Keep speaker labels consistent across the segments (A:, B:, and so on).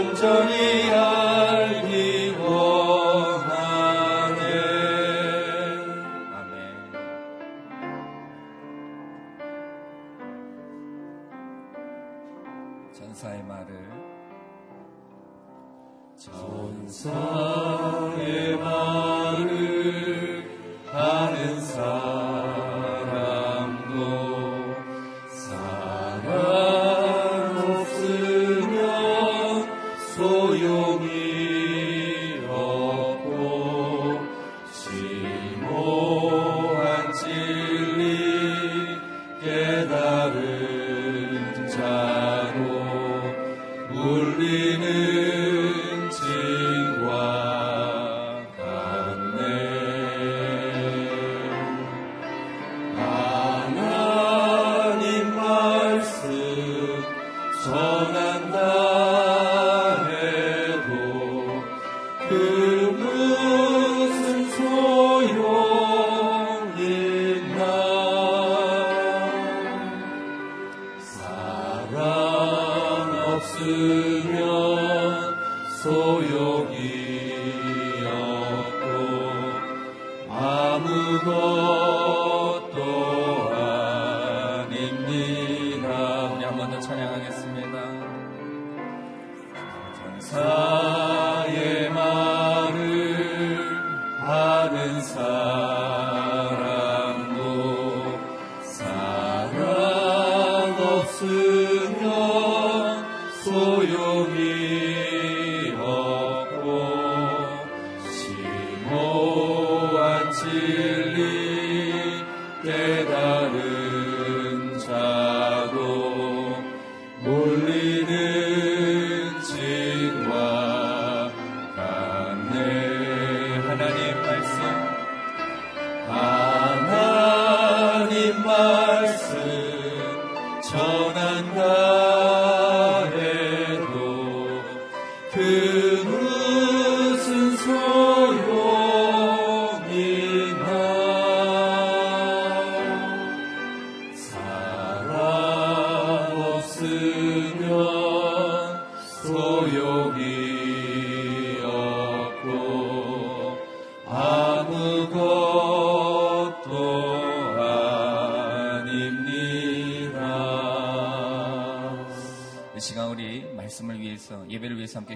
A: 간절히 없으면 소용이 없고
B: 아무것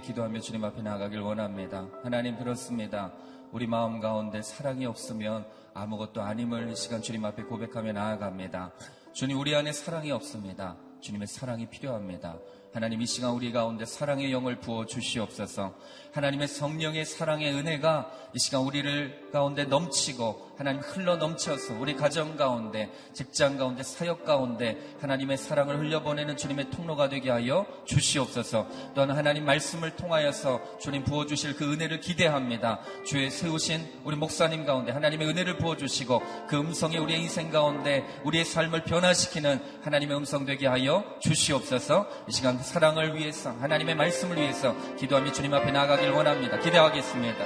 B: 기도하며 주님 앞에 나아가길 원합니다. 하나님 그렇습니다. 우리 마음 가운데 사랑이 없으면 아무것도 아님을 이 시간 주님 앞에 고백하며 나아갑니다. 주님 우리 안에 사랑이 없습니다. 주님의 사랑이 필요합니다. 하나님 이 시간 우리 가운데 사랑의 영을 부어 주시옵소서. 하나님의 성령의 사랑의 은혜가 이 시간 우리를 가운데 넘치고 하나님 흘러 넘쳐서 우리 가정 가운데 직장 가운데 사역 가운데 하나님의 사랑을 흘려보내는 주님의 통로가 되게 하여 주시옵소서. 또한 하나님 말씀을 통하여서 주님 부어 주실 그 은혜를 기대합니다. 주의 세우신 우리 목사님 가운데 하나님의 은혜를 부어 주시고 그 음성이 우리의 인생 가운데 우리의 삶을 변화시키는 하나님의 음성 되게 하여 주시옵소서. 이 시간 사랑을 위해서 하나님의 말씀을 위해서 기도하며 주님 앞에 나아가길 원합니다. 기대하겠습니다.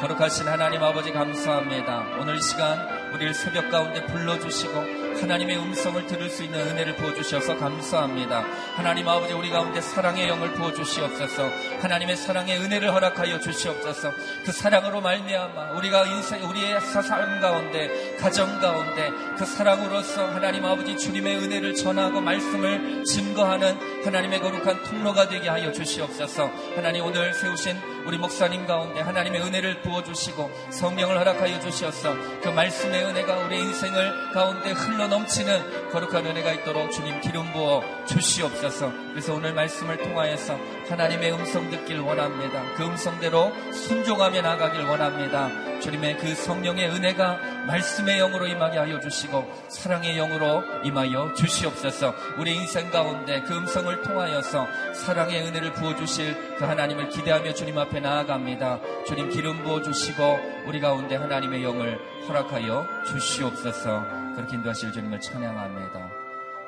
B: 거룩하신 하나님 아버지 감사합니다. 오늘 이 시간 우리를 새벽 가운데 불러주시고 하나님의 음성을 들을 수 있는 은혜를 부어주셔서 감사합니다. 하나님 아버지 우리 가운데 사랑의 영을 부어주시옵소서. 하나님의 사랑의 은혜를 허락하여 주시옵소서. 그 사랑으로 말미암아 우리가 인생 우리의 삶 가운데 가정 가운데 그 사랑으로서 하나님 아버지 주님의 은혜를 전하고 말씀을 증거하는 하나님의 거룩한 통로가 되게 하여 주시옵소서. 하나님 오늘 세우신 우리 목사님 가운데 하나님의 은혜를 부어주시고 성령을 허락하여 주시옵소서. 그 말씀 의 은혜가 우리 인생을 가운데 흘러 넘치는 거룩한 은혜가 있도록 주님 기름 부어 주시옵소서. 그래서 오늘 말씀을 통하여서 하나님의 음성 듣길 원합니다. 그 음성대로 순종하며 나가길 원합니다. 주님의 그 성령의 은혜가 말씀의 영으로 임하게 하여 주시고 사랑의 영으로 임하여 주시옵소서. 우리 인생 가운데 그 음성을 통하여서 사랑의 은혜를 부어 주실 그 하나님을 기대하며 주님 앞에 나아갑니다. 주님 기름 부어 주시고 우리 가운데 하나님의 영을 허락하여 주시옵소서. 그렇게 인도하실 주님을 찬양합니다.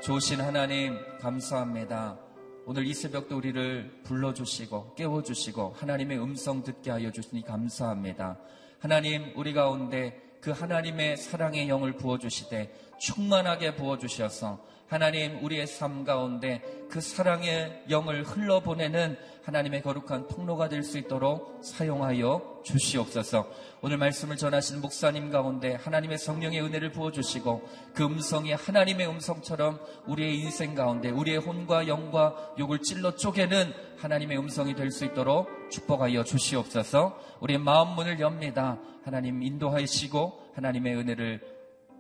B: 좋으신 하나님 감사합니다 오늘 이 새벽도 우리를 불러주시고 깨워주시고 하나님의 음성 듣게 하여 주시니 감사합니다. 하나님 우리 가운데 그 하나님의 사랑의 영을 부어주시되 충만하게 부어주셔서 하나님 우리의 삶 가운데 그 사랑의 영을 흘러보내는 하나님의 거룩한 통로가 될 수 있도록 사용하여 주시옵소서. 오늘 말씀을 전하신 목사님 가운데 하나님의 성령의 은혜를 부어주시고 그 음성이 하나님의 음성처럼 우리의 인생 가운데 우리의 혼과 영과 욕을 찔러 쪼개는 하나님의 음성이 될 수 있도록 축복하여 주시옵소서. 우리의 마음 문을 엽니다. 하나님 인도하시고 하나님의 은혜를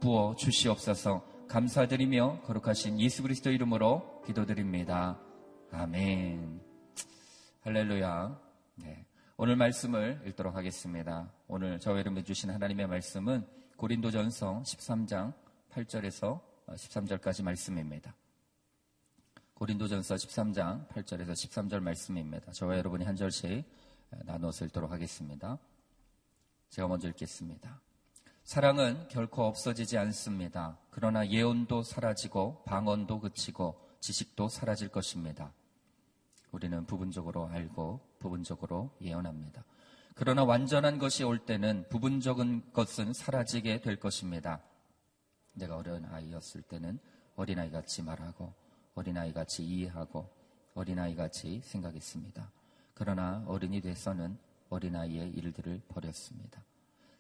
B: 부어 주시옵소서. 감사드리며 거룩하신 예수 그리스도 이름으로 기도드립니다. 아멘. 할렐루야. 네. 오늘 말씀을 읽도록 하겠습니다. 오늘 저와 여러분 주신 하나님의 말씀은 고린도전서 13장 8절에서 13절까지 말씀입니다. 고린도전서 13장 8절에서 13절 말씀입니다. 저와 여러분이 한 절씩 나눠서 읽도록 하겠습니다. 제가 먼저 읽겠습니다. 사랑은 결코 없어지지 않습니다. 그러나 예언도 사라지고 방언도 그치고 지식도 사라질 것입니다. 우리는 부분적으로 알고 부분적으로 예언합니다. 그러나 완전한 것이 올 때는 부분적인 것은 사라지게 될 것입니다. 내가 어린 아이였을 때는 어린아이 같이 말하고 어린아이 같이 이해하고 어린아이 같이 생각했습니다. 그러나 어른이 돼서는 어린아이의 일들을 버렸습니다.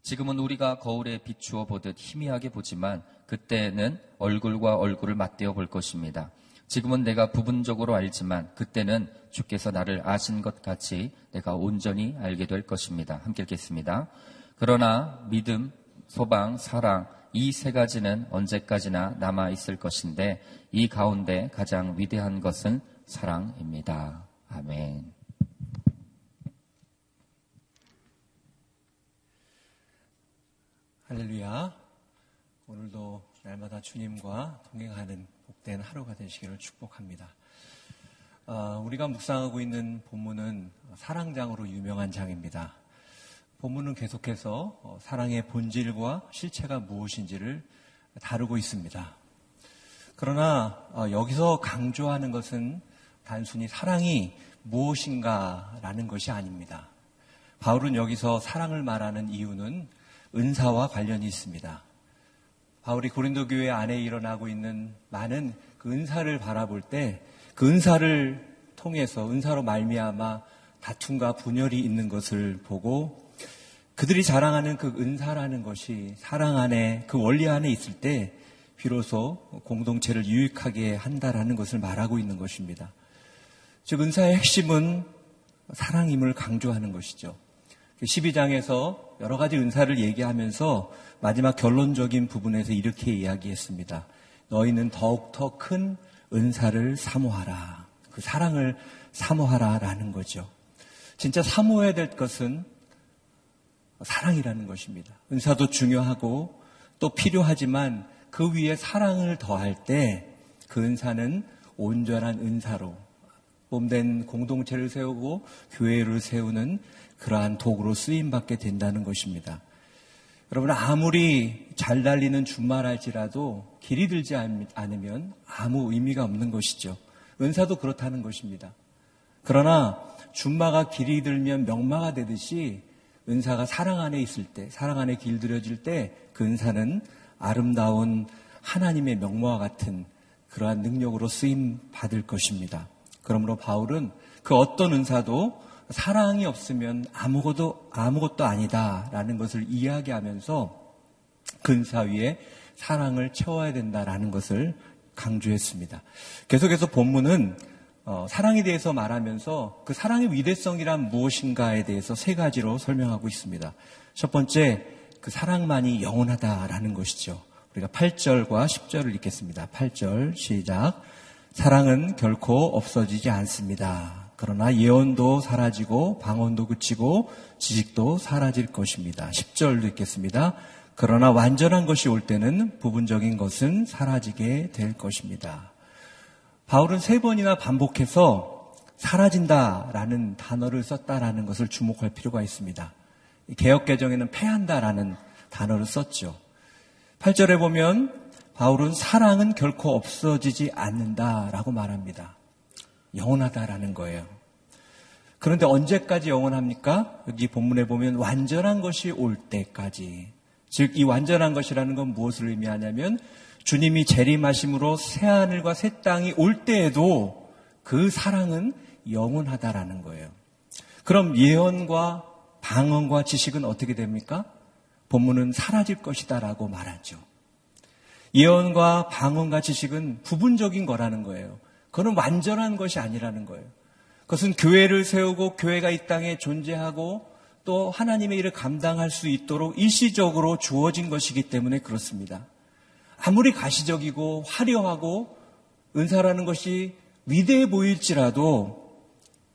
B: 지금은 우리가 거울에 비추어 보듯 희미하게 보지만 그때는 얼굴과 얼굴을 맞대어 볼 것입니다. 지금은 내가 부분적으로 알지만 그때는 주께서 나를 아신 것 같이 내가 온전히 알게 될 것입니다. 함께 읽겠습니다. 그러나 믿음, 소방, 사랑 이 세 가지는 언제까지나 남아 있을 것인데 이 가운데 가장 위대한 것은 사랑입니다. 아멘.
C: 할렐루야. 오늘도 날마다 주님과 동행하는 복된 하루가 되시기를 축복합니다. 어, 우리가 묵상하고 있는 본문은 사랑장으로 유명한 장입니다. 본문은 계속해서 어, 사랑의 본질과 실체가 무엇인지를 다루고 있습니다. 그러나 어, 여기서 강조하는 것은 단순히 사랑이 무엇인가라는 것이 아닙니다. 바울은 여기서 사랑을 말하는 이유는 은사와 관련이 있습니다. 바울이 고린도 교회 안에 일어나고 있는 많은 그 은사를 바라볼 때 그 은사를 통해서 은사로 말미암아 다툼과 분열이 있는 것을 보고 그들이 자랑하는 그 은사라는 것이 사랑 안에 그 원리 안에 있을 때 비로소 공동체를 유익하게 한다라는 것을 말하고 있는 것입니다. 즉 은사의 핵심은 사랑임을 강조하는 것이죠. 12장에서 여러 가지 은사를 얘기하면서 마지막 결론적인 부분에서 이렇게 이야기했습니다. 너희는 더욱더 큰 은사를 사모하라. 그 사랑을 사모하라라는 거죠. 진짜 사모해야 될 것은 사랑이라는 것입니다. 은사도 중요하고 또 필요하지만 그 위에 사랑을 더할 때 그 은사는 온전한 은사로 몸된 공동체를 세우고 교회를 세우는 그러한 도구로 쓰임 받게 된다는 것입니다. 여러분 아무리 잘 달리는 준말할지라도 길이 들지 않으면 아무 의미가 없는 것이죠. 은사도 그렇다는 것입니다. 그러나 준마가 길이 들면 명마가 되듯이 은사가 사랑 안에 있을 때, 사랑 안에 길들여질 때 그 은사는 아름다운 하나님의 명모와 같은 그러한 능력으로 쓰임 받을 것입니다. 그러므로 바울은 그 어떤 은사도 사랑이 없으면 아무것도 아무것도 아니다라는 것을 이야기하면서 그 은사 위에 사랑을 채워야 된다라는 것을 강조했습니다. 계속해서 본문은 어, 사랑에 대해서 말하면서 그 사랑의 위대성이란 무엇인가에 대해서 세 가지로 설명하고 있습니다. 첫 번째, 그 사랑만이 영원하다라는 것이죠. 우리가 8절과 10절을 읽겠습니다. 8절 시작. 사랑은 결코 없어지지 않습니다. 그러나 예언도 사라지고 방언도 그치고 지식도 사라질 것입니다. 10절도 읽겠습니다. 그러나 완전한 것이 올 때는 부분적인 것은 사라지게 될 것입니다. 바울은 세 번이나 반복해서 사라진다라는 단어를 썼다라는 것을 주목할 필요가 있습니다. 개혁 개정에는 패한다라는 단어를 썼죠. 8절에 보면 바울은 사랑은 결코 없어지지 않는다라고 말합니다. 영원하다라는 거예요. 그런데 언제까지 영원합니까? 여기 본문에 보면 완전한 것이 올 때까지. 즉, 이 완전한 것이라는 건 무엇을 의미하냐면 주님이 재림하심으로 새하늘과 새 땅이 올 때에도 그 사랑은 영원하다라는 거예요. 그럼 예언과 방언과 지식은 어떻게 됩니까? 본문은 사라질 것이다라고 말하죠. 예언과 방언과 지식은 부분적인 거라는 거예요. 그건 완전한 것이 아니라는 거예요. 그것은 교회를 세우고 교회가 이 땅에 존재하고 또 하나님의 일을 감당할 수 있도록 일시적으로 주어진 것이기 때문에 그렇습니다. 아무리 가시적이고 화려하고 은사라는 것이 위대해 보일지라도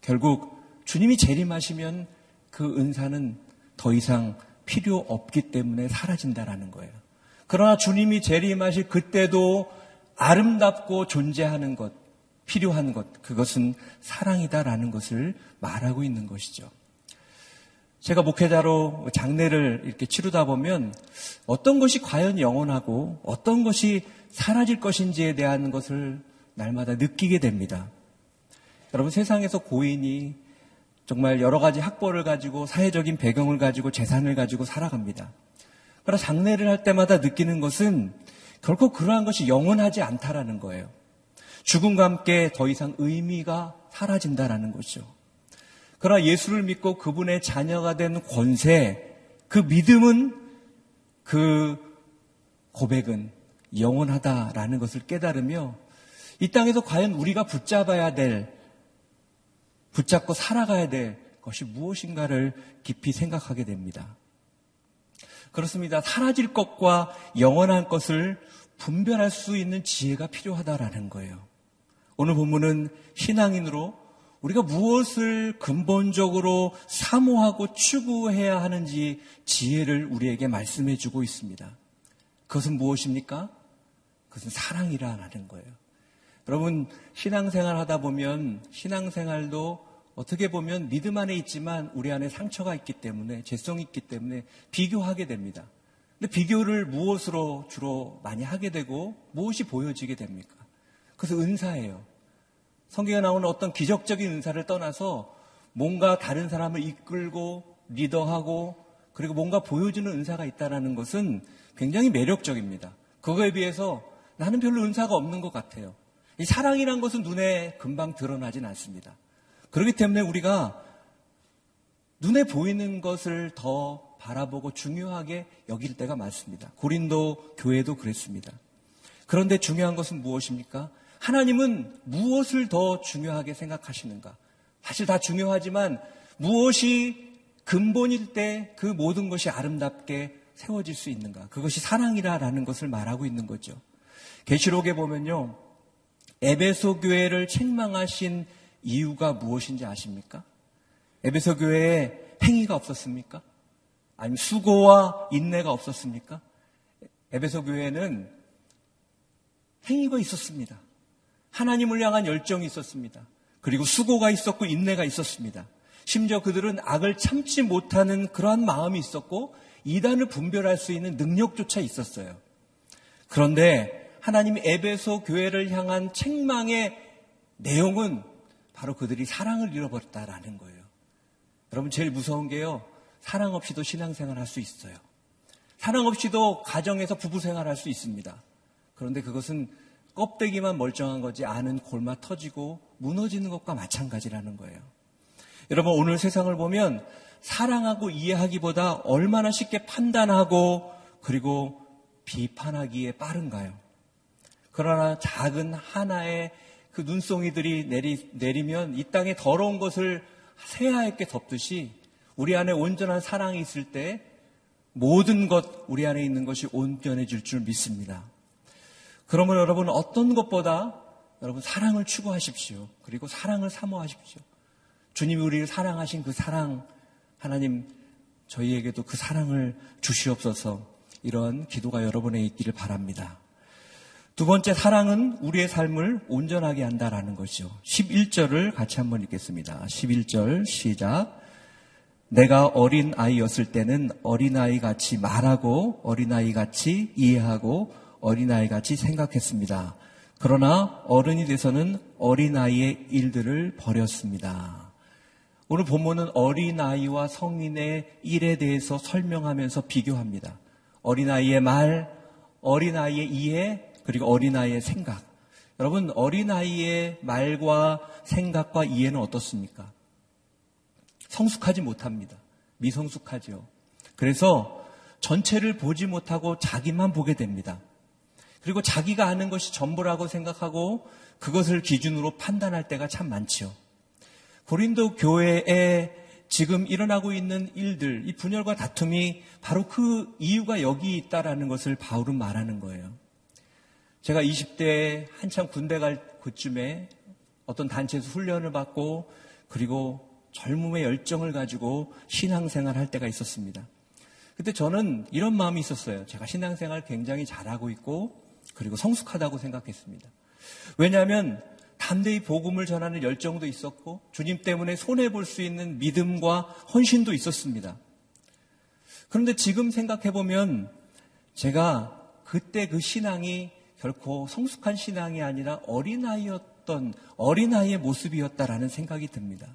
C: 결국 주님이 재림하시면 그 은사는 더 이상 필요 없기 때문에 사라진다라는 거예요. 그러나 주님이 재림하실 그때도 아름답고 존재하는 것, 필요한 것, 그것은 사랑이다라는 것을 말하고 있는 것이죠. 제가 목회자로 장례를 이렇게 치르다 보면 어떤 것이 과연 영원하고 어떤 것이 사라질 것인지에 대한 것을 날마다 느끼게 됩니다. 여러분 세상에서 고인이 정말 여러 가지 학벌을 가지고 사회적인 배경을 가지고 재산을 가지고 살아갑니다. 그러나 장례를 할 때마다 느끼는 것은 결코 그러한 것이 영원하지 않다라는 거예요. 죽음과 함께 더 이상 의미가 사라진다라는 거죠. 그러나 예수를 믿고 그분의 자녀가 된 권세, 그 믿음은 그 고백은 영원하다라는 것을 깨달으며 이 땅에서 과연 우리가 붙잡아야 될, 붙잡고 살아가야 될 것이 무엇인가를 깊이 생각하게 됩니다. 그렇습니다. 사라질 것과 영원한 것을 분별할 수 있는 지혜가 필요하다라는 거예요. 오늘 본문은 신앙인으로 우리가 무엇을 근본적으로 사모하고 추구해야 하는지 지혜를 우리에게 말씀해 주고 있습니다. 그것은 무엇입니까? 그것은 사랑이라는 거예요. 여러분, 신앙생활 하다 보면 신앙생활도 어떻게 보면 믿음 안에 있지만 우리 안에 상처가 있기 때문에 죄성이 있기 때문에 비교하게 됩니다. 근데 비교를 무엇으로 주로 많이 하게 되고 무엇이 보여지게 됩니까? 그래서 은사예요. 성경에 나오는 어떤 기적적인 은사를 떠나서 뭔가 다른 사람을 이끌고 리더하고 그리고 뭔가 보여주는 은사가 있다는 것은 굉장히 매력적입니다. 그거에 비해서 나는 별로 은사가 없는 것 같아요. 이 사랑이란 것은 눈에 금방 드러나진 않습니다. 그렇기 때문에 우리가 눈에 보이는 것을 더 바라보고 중요하게 여길 때가 많습니다. 고린도 교회도 그랬습니다. 그런데 중요한 것은 무엇입니까? 하나님은 무엇을 더 중요하게 생각하시는가? 사실 다 중요하지만 무엇이 근본일 때 그 모든 것이 아름답게 세워질 수 있는가? 그것이 사랑이라라는 것을 말하고 있는 거죠. 계시록에 보면요. 에베소 교회를 책망하신 이유가 무엇인지 아십니까? 에베소 교회에 행위가 없었습니까? 아니면 수고와 인내가 없었습니까? 에베소 교회는 행위가 있었습니다. 하나님을 향한 열정이 있었습니다. 그리고 수고가 있었고 인내가 있었습니다. 심지어 그들은 악을 참지 못하는 그러한 마음이 있었고 이단을 분별할 수 있는 능력조차 있었어요. 그런데 하나님 에베소 교회를 향한 책망의 내용은 바로 그들이 사랑을 잃어버렸다라는 거예요. 여러분 제일 무서운 게요. 사랑 없이도 신앙생활 할 수 있어요. 사랑 없이도 가정에서 부부생활 할 수 있습니다. 그런데 그것은 껍데기만 멀쩡한 거지 안은 골마 터지고 무너지는 것과 마찬가지라는 거예요. 여러분 오늘 세상을 보면 사랑하고 이해하기보다 얼마나 쉽게 판단하고 그리고 비판하기에 빠른가요? 그러나 작은 하나의 그 눈송이들이 내리, 내리면 이 땅에 더러운 것을 새하얗게 덮듯이 우리 안에 온전한 사랑이 있을 때 모든 것 우리 안에 있는 것이 온전해질 줄 믿습니다. 그러면 여러분 어떤 것보다 여러분 사랑을 추구하십시오. 그리고 사랑을 사모하십시오. 주님이 우리를 사랑하신 그 사랑 하나님 저희에게도 그 사랑을 주시옵소서 이런 기도가 여러분에 있기를 바랍니다. 두 번째 사랑은 우리의 삶을 온전하게 한다라는 것이죠. 11절을 같이 한번 읽겠습니다. 11절 시작. 내가 어린 아이였을 때는 어린아이 같이 말하고 어린아이 같이 이해하고 어린아이 같이 생각했습니다. 그러나 어른이 돼서는 어린아이의 일들을 버렸습니다. 오늘 본문은 어린아이와 성인의 일에 대해서 설명하면서 비교합니다. 어린아이의 말, 어린아이의 이해, 그리고 어린아이의 생각. 여러분, 어린아이의 말과 생각과 이해는 어떻습니까? 성숙하지 못합니다. 미성숙하죠. 그래서 전체를 보지 못하고 자기만 보게 됩니다. 그리고 자기가 아는 것이 전부라고 생각하고 그것을 기준으로 판단할 때가 참 많죠. 고린도 교회에 지금 일어나고 있는 일들, 이 분열과 다툼이 바로 그 이유가 여기 있다라는 것을 바울은 말하는 거예요. 제가 20대에 한참 군대 갈 그쯤에 어떤 단체에서 훈련을 받고 그리고 젊음의 열정을 가지고 신앙생활 할 때가 있었습니다. 그때 저는 이런 마음이 있었어요. 제가 신앙생활 굉장히 잘하고 있고 그리고 성숙하다고 생각했습니다. 왜냐하면 담대히 복음을 전하는 열정도 있었고 주님 때문에 손해 볼 수 있는 믿음과 헌신도 있었습니다. 그런데 지금 생각해 보면 제가 그때 그 신앙이 결코 성숙한 신앙이 아니라 어린아이였던 어린아이의 모습이었다라는 생각이 듭니다.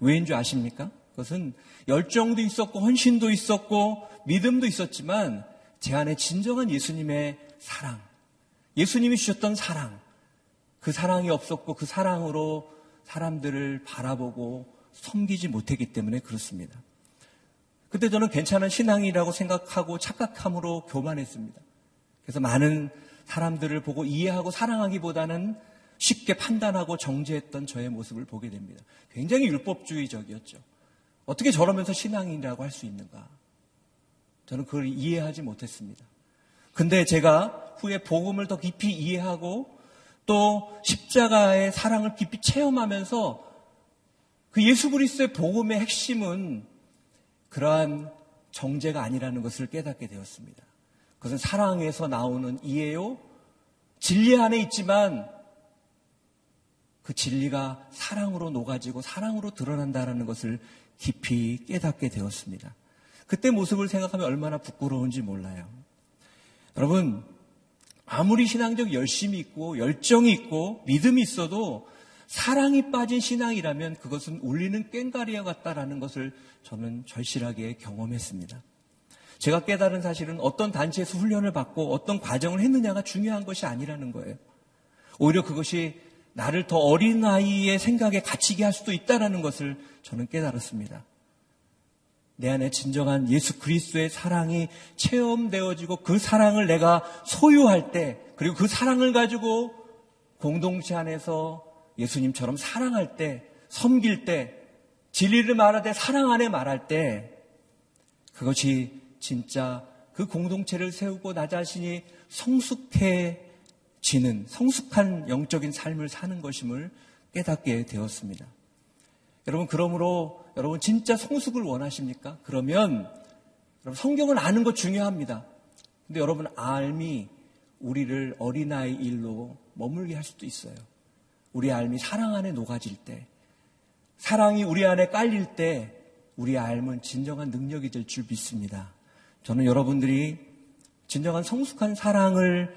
C: 왜인 줄 아십니까? 그것은 열정도 있었고 헌신도 있었고 믿음도 있었지만 제 안에 진정한 예수님의 사랑, 예수님이 주셨던 사랑, 그 사랑이 없었고 그 사랑으로 사람들을 바라보고 섬기지 못했기 때문에 그렇습니다. 그때 저는 괜찮은 신앙이라고 생각하고 착각함으로 교만했습니다. 그래서 많은 사람들을 보고 이해하고 사랑하기보다는 쉽게 판단하고 정죄했던 저의 모습을 보게 됩니다. 굉장히 율법주의적이었죠. 어떻게 저러면서 신앙이라고 할 수 있는가? 저는 그걸 이해하지 못했습니다. 근데 제가 후에 복음을 더 깊이 이해하고 또 십자가의 사랑을 깊이 체험하면서 그 예수 그리스도의 복음의 핵심은 그러한 정죄가 아니라는 것을 깨닫게 되었습니다. 그것은 사랑에서 나오는 이해요. 진리 안에 있지만 그 진리가 사랑으로 녹아지고 사랑으로 드러난다는 것을 깊이 깨닫게 되었습니다. 그때 모습을 생각하면 얼마나 부끄러운지 몰라요. 여러분, 아무리 신앙적 열심이 있고 열정이 있고 믿음이 있어도 사랑이 빠진 신앙이라면 그것은 울리는 꽹가리와 같다라는 것을 저는 절실하게 경험했습니다. 제가 깨달은 사실은 어떤 단체에서 훈련을 받고 어떤 과정을 했느냐가 중요한 것이 아니라는 거예요. 오히려 그것이 나를 더 어린 아이의 생각에 갇히게 할 수도 있다라는 것을 저는 깨달았습니다. 내 안에 진정한 예수 그리스도의 사랑이 체험되어지고 그 사랑을 내가 소유할 때 그리고 그 사랑을 가지고 공동체 안에서 예수님처럼 사랑할 때 섬길 때, 진리를 말할 때, 사랑 안에 말할 때, 그것이 진짜 그 공동체를 세우고 나 자신이 성숙해지는, 성숙한 영적인 삶을 사는 것임을 깨닫게 되었습니다. 여러분, 그러므로 여러분 진짜 성숙을 원하십니까? 그러면 여러분 성경을 아는 것 중요합니다. 근데 여러분 알미 우리를 어린아이 일로 머물게 할 수도 있어요. 우리 알미 사랑 안에 녹아질 때, 사랑이 우리 안에 깔릴 때, 우리 알은 진정한 능력이 될 줄 믿습니다. 저는 여러분들이 진정한 성숙한 사랑을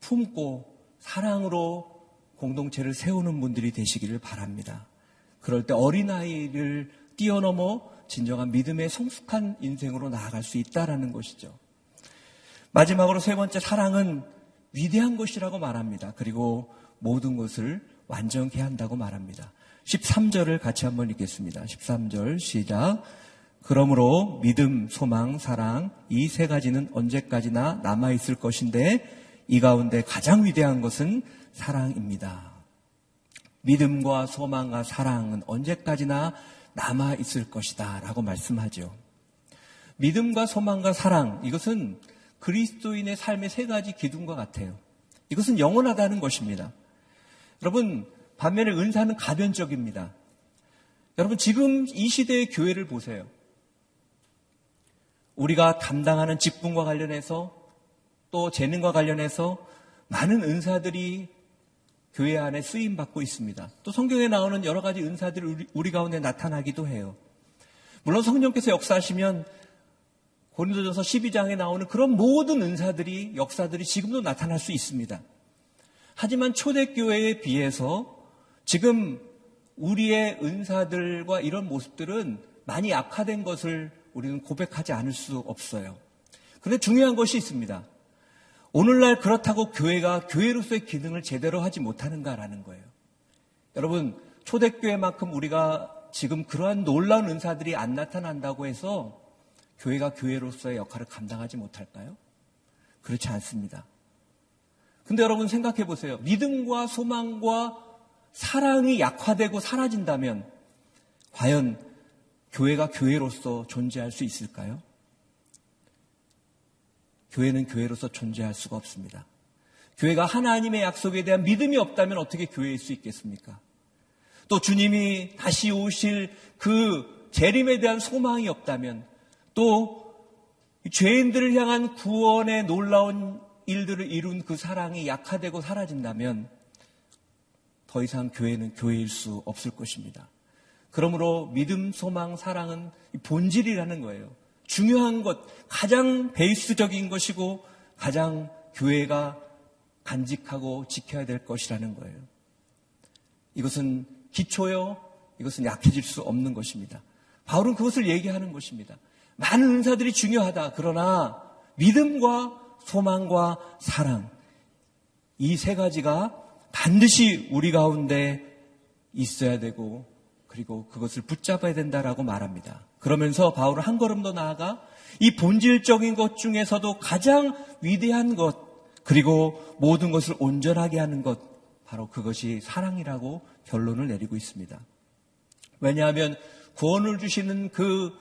C: 품고 사랑으로 공동체를 세우는 분들이 되시기를 바랍니다. 그럴 때 어린아이를 뛰어넘어 진정한 믿음의 성숙한 인생으로 나아갈 수 있다라는 것이죠. 마지막으로 세 번째 사랑은 위대한 것이라고 말합니다. 그리고 모든 것을 완전케 한다고 말합니다. 13절을 같이 한번 읽겠습니다. 13절 시작. 그러므로 믿음, 소망, 사랑 이 세 가지는 언제까지나 남아 있을 것인데 이 가운데 가장 위대한 것은 사랑입니다. 믿음과 소망과 사랑은 언제까지나 남아 있을 것이다 라고 말씀하죠. 믿음과 소망과 사랑 이것은 그리스도인의 삶의 세 가지 기둥과 같아요. 이것은 영원하다는 것입니다. 여러분, 반면에 은사는 가변적입니다. 여러분, 지금 이 시대의 교회를 보세요. 우리가 담당하는 직분과 관련해서 또 재능과 관련해서 많은 은사들이 교회 안에 쓰임 받고 있습니다. 또 성경에 나오는 여러 가지 은사들이 우리, 우리 가운데 나타나기도 해요. 물론 성령께서 역사하시면 고린도전서 12장에 나오는 그런 모든 은사들이 역사들이 지금도 나타날 수 있습니다. 하지만 초대교회에 비해서 지금 우리의 은사들과 이런 모습들은 많이 악화된 것을 우리는 고백하지 않을 수 없어요. 그런데 중요한 것이 있습니다. 오늘날 그렇다고 교회가 교회로서의 기능을 제대로 하지 못하는가라는 거예요. 여러분, 초대교회만큼 우리가 지금 그러한 놀라운 은사들이 안 나타난다고 해서 교회가 교회로서의 역할을 감당하지 못할까요? 그렇지 않습니다. 근데 여러분 생각해 보세요. 믿음과 소망과 사랑이 약화되고 사라진다면 과연 교회가 교회로서 존재할 수 있을까요? 교회는 교회로서 존재할 수가 없습니다. 교회가 하나님의 약속에 대한 믿음이 없다면 어떻게 교회일 수 있겠습니까? 또 주님이 다시 오실 그 재림에 대한 소망이 없다면 또 죄인들을 향한 구원의 놀라운 일들을 이룬 그 사랑이 약화되고 사라진다면 더 이상 교회는 교회일 수 없을 것입니다. 그러므로 믿음, 소망, 사랑은 본질이라는 거예요. 중요한 것, 가장 베이스적인 것이고 가장 교회가 간직하고 지켜야 될 것이라는 거예요. 이것은 기초요, 이것은 약해질 수 없는 것입니다. 바울은 그것을 얘기하는 것입니다. 많은 은사들이 중요하다. 그러나 믿음과 소망과 사랑, 이 세 가지가 반드시 우리 가운데 있어야 되고, 그리고 그것을 붙잡아야 된다라고 말합니다. 그러면서 바울은 한 걸음 더 나아가 이 본질적인 것 중에서도 가장 위대한 것, 그리고 모든 것을 온전하게 하는 것, 바로 그것이 사랑이라고 결론을 내리고 있습니다. 왜냐하면 구원을 주시는 그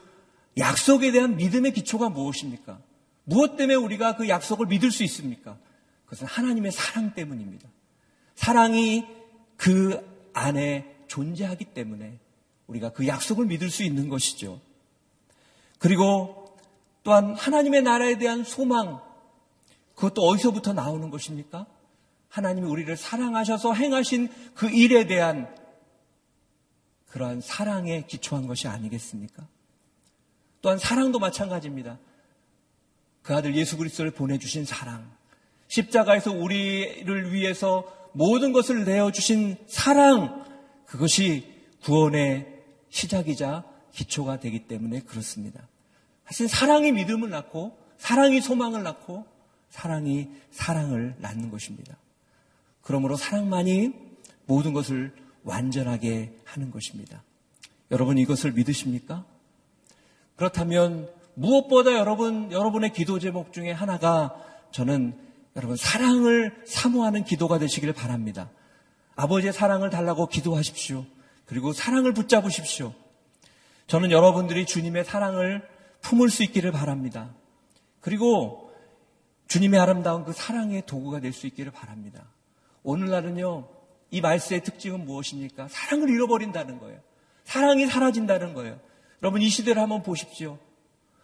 C: 약속에 대한 믿음의 기초가 무엇입니까? 무엇 때문에 우리가 그 약속을 믿을 수 있습니까? 그것은 하나님의 사랑 때문입니다. 사랑이 그 안에 존재하기 때문에 우리가 그 약속을 믿을 수 있는 것이죠. 그리고 또한 하나님의 나라에 대한 소망, 그것도 어디서부터 나오는 것입니까? 하나님이 우리를 사랑하셔서 행하신 그 일에 대한 그러한 사랑에 기초한 것이 아니겠습니까? 또한 사랑도 마찬가지입니다. 그 아들 예수 그리스도를 보내주신 사랑, 십자가에서 우리를 위해서 모든 것을 내어주신 사랑, 그것이 구원의 시작이자 기초가 되기 때문에 그렇습니다. 사실 사랑이 믿음을 낳고, 사랑이 소망을 낳고, 사랑이 사랑을 낳는 것입니다. 그러므로 사랑만이 모든 것을 완전하게 하는 것입니다. 여러분 이것을 믿으십니까? 그렇다면 무엇보다 여러분, 여러분의 기도 제목 중에 하나가 저는 여러분 사랑을 사모하는 기도가 되시기를 바랍니다. 아버지의 사랑을 달라고 기도하십시오. 그리고 사랑을 붙잡으십시오. 저는 여러분들이 주님의 사랑을 품을 수 있기를 바랍니다. 그리고 주님의 아름다운 그 사랑의 도구가 될 수 있기를 바랍니다. 오늘날은요, 이 말세의 특징은 무엇입니까? 사랑을 잃어버린다는 거예요. 사랑이 사라진다는 거예요. 여러분 이 시대를 한번 보십시오.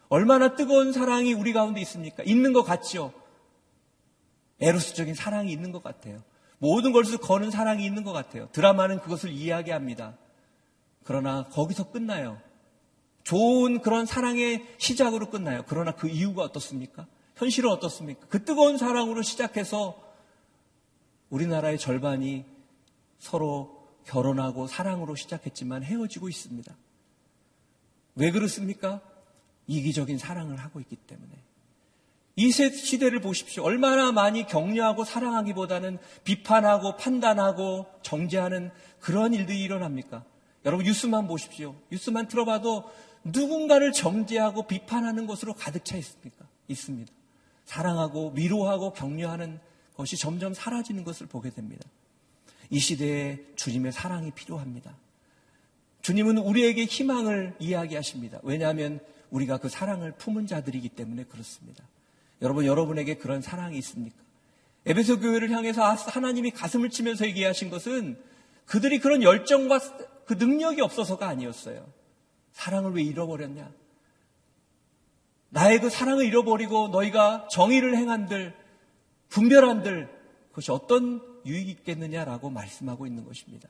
C: 얼마나 뜨거운 사랑이 우리 가운데 있습니까? 있는 것 같죠? 에로스적인 사랑이 있는 것 같아요. 모든 것을 거는 사랑이 있는 것 같아요. 드라마는 그것을 이야기합니다. 그러나 거기서 끝나요. 좋은 그런 사랑의 시작으로 끝나요. 그러나 그 이유가 어떻습니까? 현실은 어떻습니까? 그 뜨거운 사랑으로 시작해서 우리나라의 절반이 서로 결혼하고 사랑으로 시작했지만 헤어지고 있습니다. 왜 그렇습니까? 이기적인 사랑을 하고 있기 때문에. 이 시대를 보십시오. 얼마나 많이 격려하고 사랑하기보다는 비판하고 판단하고 정죄하는 그런 일들이 일어납니까? 여러분 뉴스만 보십시오. 뉴스만 들어봐도 누군가를 정죄하고 비판하는 것으로 가득 차 있습니까? 있습니다. 사랑하고 위로하고 격려하는 것이 점점 사라지는 것을 보게 됩니다. 이 시대에 주님의 사랑이 필요합니다. 주님은 우리에게 희망을 이야기하십니다. 왜냐하면 우리가 그 사랑을 품은 자들이기 때문에 그렇습니다. 여러분, 여러분에게 그런 사랑이 있습니까? 에베소 교회를 향해서 하나님이 가슴을 치면서 얘기하신 것은 그들이 그런 열정과 그 능력이 없어서가 아니었어요. 사랑을 왜 잃어버렸냐? 나의 그 사랑을 잃어버리고 너희가 정의를 행한들, 분별한들, 그것이 어떤 유익이 있겠느냐라고 말씀하고 있는 것입니다.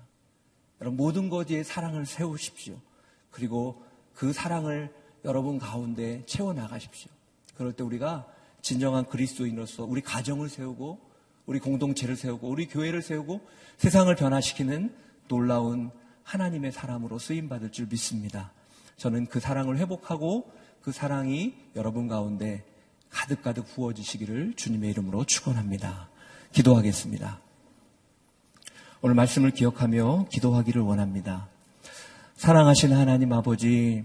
C: 여러분, 모든 것에 사랑을 세우십시오. 그리고 그 사랑을 여러분 가운데 채워나가십시오. 그럴 때 우리가 진정한 그리스도인으로서 우리 가정을 세우고 우리 공동체를 세우고 우리 교회를 세우고 세상을 변화시키는 놀라운 하나님의 사람으로 쓰임 받을 줄 믿습니다. 저는 그 사랑을 회복하고 그 사랑이 여러분 가운데 가득가득 부어지시기를 주님의 이름으로 축원합니다. 기도하겠습니다. 오늘 말씀을 기억하며 기도하기를 원합니다. 사랑하신 하나님 아버지,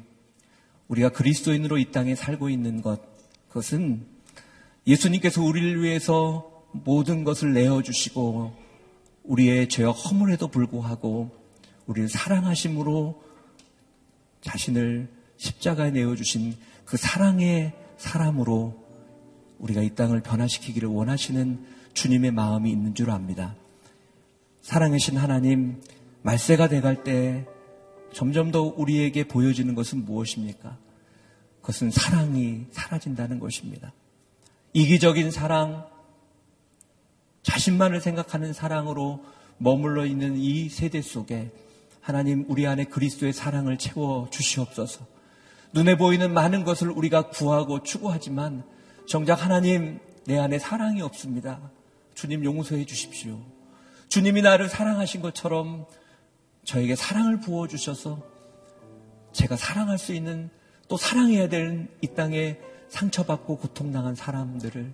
C: 우리가 그리스도인으로 이 땅에 살고 있는 것, 그것은 예수님께서 우리를 위해서 모든 것을 내어주시고 우리의 죄와 허물에도 불구하고 우리를 사랑하심으로 자신을 십자가에 내어주신 그 사랑의 사람으로 우리가 이 땅을 변화시키기를 원하시는 주님의 마음이 있는 줄 압니다. 사랑하신 하나님, 말세가 돼갈 때 점점 더 우리에게 보여지는 것은 무엇입니까? 그것은 사랑이 사라진다는 것입니다. 이기적인 사랑, 자신만을 생각하는 사랑으로 머물러 있는 이 세대 속에 하나님 우리 안에 그리스도의 사랑을 채워 주시옵소서. 눈에 보이는 많은 것을 우리가 구하고 추구하지만 정작 하나님 내 안에 사랑이 없습니다. 주님 용서해 주십시오. 주님이 나를 사랑하신 것처럼 저에게 사랑을 부어 주셔서 제가 사랑할 수 있는 또 사랑해야 될 이 땅에 상처받고 고통당한 사람들을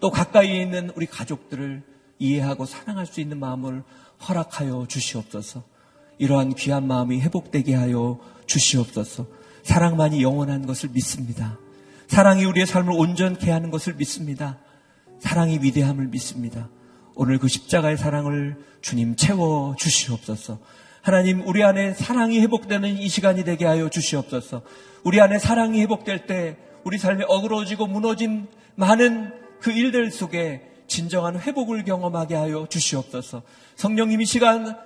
C: 또 가까이에 있는 우리 가족들을 이해하고 사랑할 수 있는 마음을 허락하여 주시옵소서. 이러한 귀한 마음이 회복되게 하여 주시옵소서. 사랑만이 영원한 것을 믿습니다. 사랑이 우리의 삶을 온전케 하는 것을 믿습니다. 사랑이 위대함을 믿습니다. 오늘 그 십자가의 사랑을 주님 채워 주시옵소서. 하나님, 우리 안에 사랑이 회복되는 이 시간이 되게 하여 주시옵소서. 우리 안에 사랑이 회복될 때 우리 삶에 어그러지고 무너진 많은 그 일들 속에 진정한 회복을 경험하게 하여 주시옵소서. 성령님 이 시간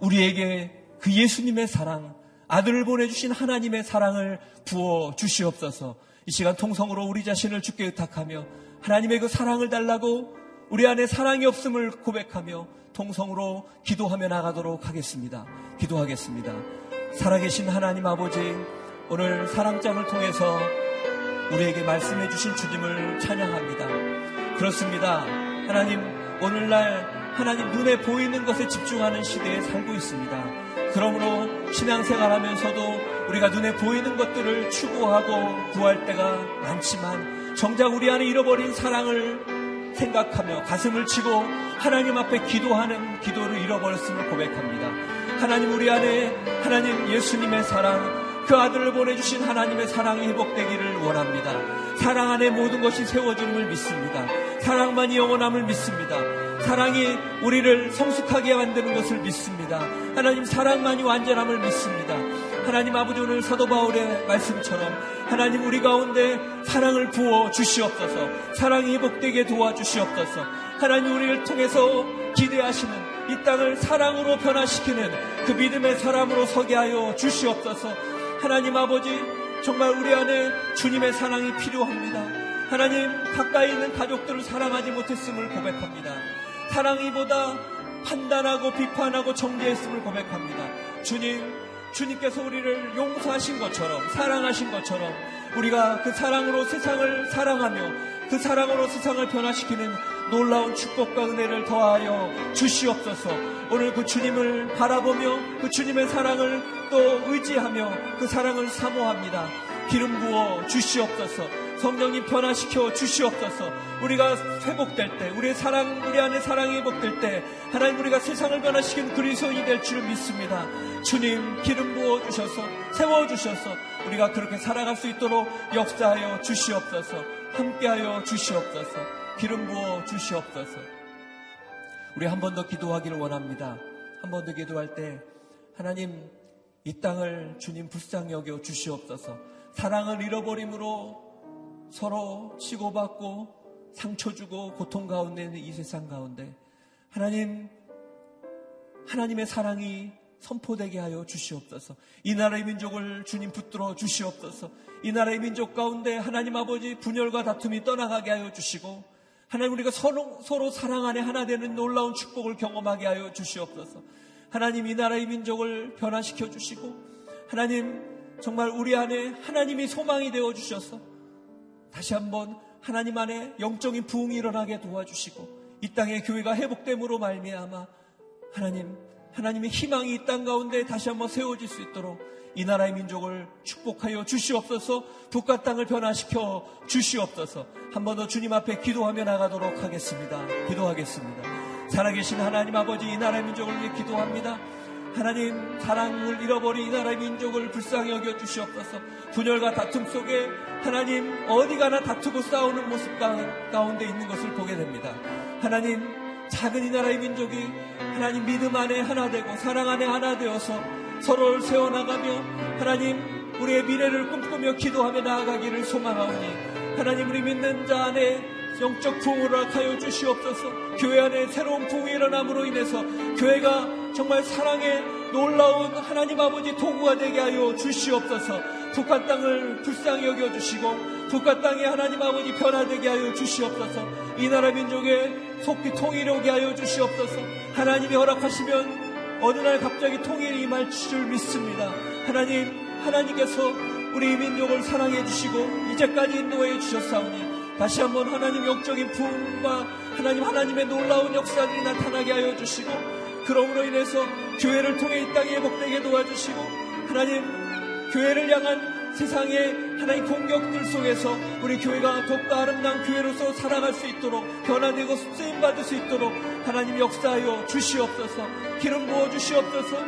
C: 우리에게 그 예수님의 사랑, 아들을 보내주신 하나님의 사랑을 부어 주시옵소서. 이 시간 통성으로 우리 자신을 주께 의탁하며 하나님의 그 사랑을 달라고 우리 안에 사랑이 없음을 고백하며 통성으로 기도하며 나가도록 하겠습니다. 기도하겠습니다. 살아계신 하나님 아버지, 오늘 사랑장을 통해서 우리에게 말씀해 주신 주님을 찬양합니다. 그렇습니다. 하나님, 오늘날 하나님 눈에 보이는 것에 집중하는 시대에 살고 있습니다. 그러므로 신앙생활 하면서도 우리가 눈에 보이는 것들을 추구하고 구할 때가 많지만 정작 우리 안에 잃어버린 사랑을 생각하며 가슴을 치고 하나님 앞에 기도하는 기도를 잃어버렸음을 고백합니다. 하나님 우리 안에 하나님 예수님의 사랑 그 아들을 보내주신 하나님의 사랑이 회복되기를 원합니다. 사랑 안에 모든 것이 세워짐을 믿습니다. 사랑만이 영원함을 믿습니다. 사랑이 우리를 성숙하게 만드는 것을 믿습니다. 하나님 사랑만이 완전함을 믿습니다. 하나님 아버지 오늘 사도 바울의 말씀처럼 하나님 우리 가운데 사랑을 부어 주시옵소서. 사랑이 회복되게 도와주시옵소서. 하나님 우리를 통해서 기대하시는 이 땅을 사랑으로 변화시키는 그 믿음의 사람으로 서게 하여 주시옵소서. 하나님 아버지 정말 우리 안에 주님의 사랑이 필요합니다. 하나님 가까이 있는 가족들을 사랑하지 못했음을 고백합니다 사랑이보다 판단하고 비판하고 정죄했음을 고백합니다 주님 주님께서 우리를 용서하신 것처럼 사랑하신 것처럼 우리가 그 사랑으로 세상을 사랑하며 그 사랑으로 세상을 변화시키는 놀라운 축복과 은혜를 더하여 주시옵소서. 오늘 그 주님을 바라보며 그 주님의 사랑을 또 의지하며 그 사랑을 사모합니다. 기름 부어 주시옵소서. 성령님 변화시켜 주시옵소서. 우리가 회복될 때, 우리의 사랑, 우리 안에 사랑이 회복될 때, 하나님 우리가 세상을 변화시킨 그리스도인이 될 줄을 믿습니다. 주님 기름 부어 주셔서 세워 주셔서 우리가 그렇게 살아갈 수 있도록 역사하여 주시옵소서. 함께하여 주시옵소서. 기름 부어 주시옵소서. 우리 한 번 더 기도하기를 원합니다. 한 번 더 기도할 때 하나님 이 땅을 주님 불쌍히 여겨 주시옵소서. 사랑을 잃어버림으로 서로 치고받고 상처 주고 고통 가운데 있는 이 세상 가운데 하나님 하나님의 사랑이 선포되게 하여 주시옵소서. 이 나라의 민족을 주님 붙들어 주시옵소서. 이 나라의 민족 가운데 하나님 아버지 분열과 다툼이 떠나가게 하여 주시고 하나님 우리가 서로, 서로 사랑 안에 하나 되는 놀라운 축복을 경험하게 하여 주시옵소서. 하나님 이 나라의 민족을 변화시켜 주시고 하나님 정말 우리 안에 하나님이 소망이 되어 주셔서 다시 한번 하나님 안에 영적인 부흥이 일어나게 도와주시고 이 땅의 교회가 회복됨으로 말미암아 하나님 하나님의 희망이 이 땅 가운데 다시 한번 세워질 수 있도록 이 나라의 민족을 축복하여 주시옵소서 북과 땅을 변화시켜 주시옵소서 한 번 더 주님 앞에 기도하며 나가도록 하겠습니다. 기도하겠습니다. 살아계신 하나님 아버지 이 나라의 민족을 위해 기도합니다. 하나님 사랑을 잃어버린 이 나라의 민족을 불쌍히 여겨 주시옵소서 분열과 다툼 속에 하나님 어디 가나 다투고 싸우는 모습 가운데 있는 것을 보게 됩니다. 하나님 작은 이 나라의 민족이 하나님 믿음 안에 하나 되고 사랑 안에 하나 되어서 서로를 세워나가며 하나님 우리의 미래를 꿈꾸며 기도하며 나아가기를 소망하오니 하나님 우리 믿는 자 안에 영적 부흥을 허락하여 주시옵소서 교회 안에 새로운 부흥이 일어남으로 인해서 교회가 정말 사랑의 놀라운 하나님 아버지 도구가 되게 하여 주시옵소서. 북한 땅을 불쌍히 여겨 주시고 북한 땅에 하나님 아버지 변화되게 하여 주시옵소서. 이 나라 민족의 속기 통일이 오게 하여 주시옵소서. 하나님이 허락하시면 어느 날 갑자기 통일이 임할 줄 믿습니다. 하나님 하나님께서 우리 민족을 사랑해 주시고 이제까지 인도해 주셨사오니 다시 한번 하나님 영적인 부흥과 하나님 하나님의 놀라운 역사들이 나타나게 하여 주시고 그러므로 인해서 교회를 통해 이 땅에 회복되게 도와주시고 하나님 교회를 향한 세상의 하나님 공격들 속에서 우리 교회가 더욱더 아름다운 교회로서 살아갈 수 있도록 변화되고 쓰임 받을 수 있도록 하나님 역사하여 주시옵소서 기름 부어 주시옵소서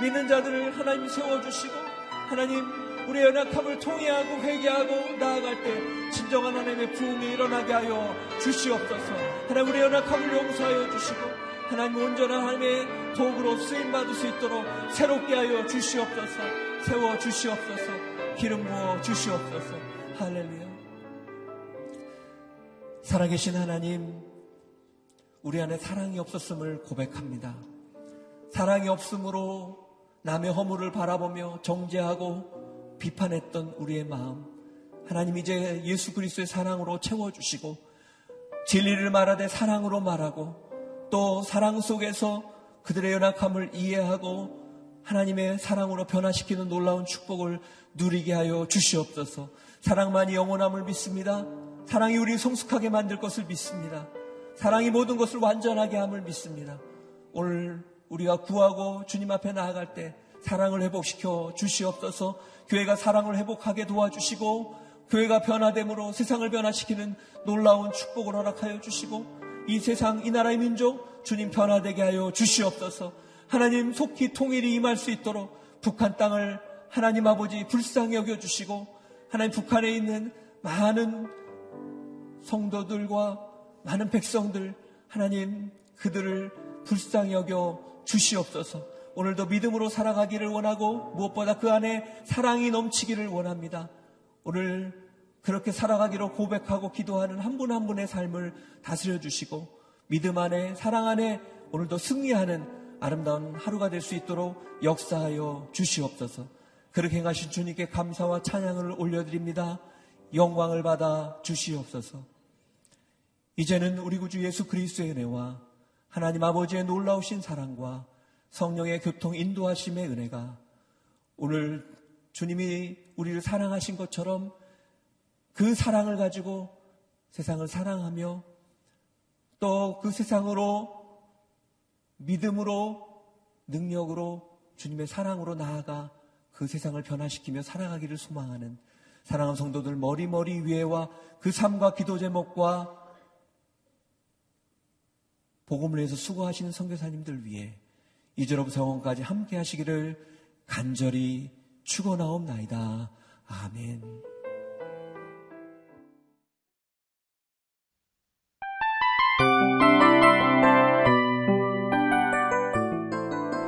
C: 믿는 자들을 하나님 세워 주시고 하나님 우리 연약함을 통해하고 회개하고 나아갈 때 진정한 하나님의 부흥이 일어나게 하여 주시옵소서. 하나님 우리 연약함을 용서하여 주시고 하나님 온전한 하나님의 도구로 쓰임 받을 수 있도록 새롭게 하여 주시옵소서. 세워 주시옵소서. 기름 부어 주시옵소서. 할렐루야. 살아계신 하나님, 우리 안에 사랑이 없었음을 고백합니다. 사랑이 없으므로 남의 허물을 바라보며 정죄하고 비판했던 우리의 마음 하나님 이제 예수 그리스도의 사랑으로 채워주시고 진리를 말하되 사랑으로 말하고 또 사랑 속에서 그들의 연약함을 이해하고 하나님의 사랑으로 변화시키는 놀라운 축복을 누리게 하여 주시옵소서. 사랑만이 영원함을 믿습니다. 사랑이 우리 성숙하게 만들 것을 믿습니다. 사랑이 모든 것을 완전하게 함을 믿습니다. 오늘 우리가 구하고 주님 앞에 나아갈 때 사랑을 회복시켜 주시옵소서. 교회가 사랑을 회복하게 도와주시고 교회가 변화됨으로 세상을 변화시키는 놀라운 축복을 허락하여 주시고 이 세상 이 나라의 민족 주님 변화되게 하여 주시옵소서. 하나님 속히 통일이 임할 수 있도록 북한 땅을 하나님 아버지 불쌍히 여겨 주시고 하나님 북한에 있는 많은 성도들과 많은 백성들 하나님 그들을 불쌍히 여겨 주시옵소서. 오늘도 믿음으로 살아가기를 원하고 무엇보다 그 안에 사랑이 넘치기를 원합니다. 오늘 그렇게 살아가기로 고백하고 기도하는 한분한 분의 삶을 다스려 주시고 믿음 안에 사랑 안에 오늘도 승리하는 아름다운 하루가 될 수 있도록 역사하여 주시옵소서. 그렇게 행하신 주님께 감사와 찬양을 올려드립니다. 영광을 받아 주시옵소서. 이제는 우리 구주 예수 그리스도의 은혜와 하나님 아버지의 놀라우신 사랑과 성령의 교통 인도하심의 은혜가 오늘 주님이 우리를 사랑하신 것처럼 그 사랑을 가지고 세상을 사랑하며 또 그 세상으로 믿음으로 능력으로 주님의 사랑으로 나아가 그 세상을 변화시키며 살아가기를 소망하는 사랑하는 성도들 머리머리 위에와 그 삶과 기도 제목과 복음을 위해서 수고하시는 선교사님들 위해 이제로부터 영원까지 함께 하시기를 간절히 축원하옵나이다. 아멘.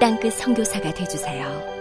D: 땅끝 성교사가 되주세요.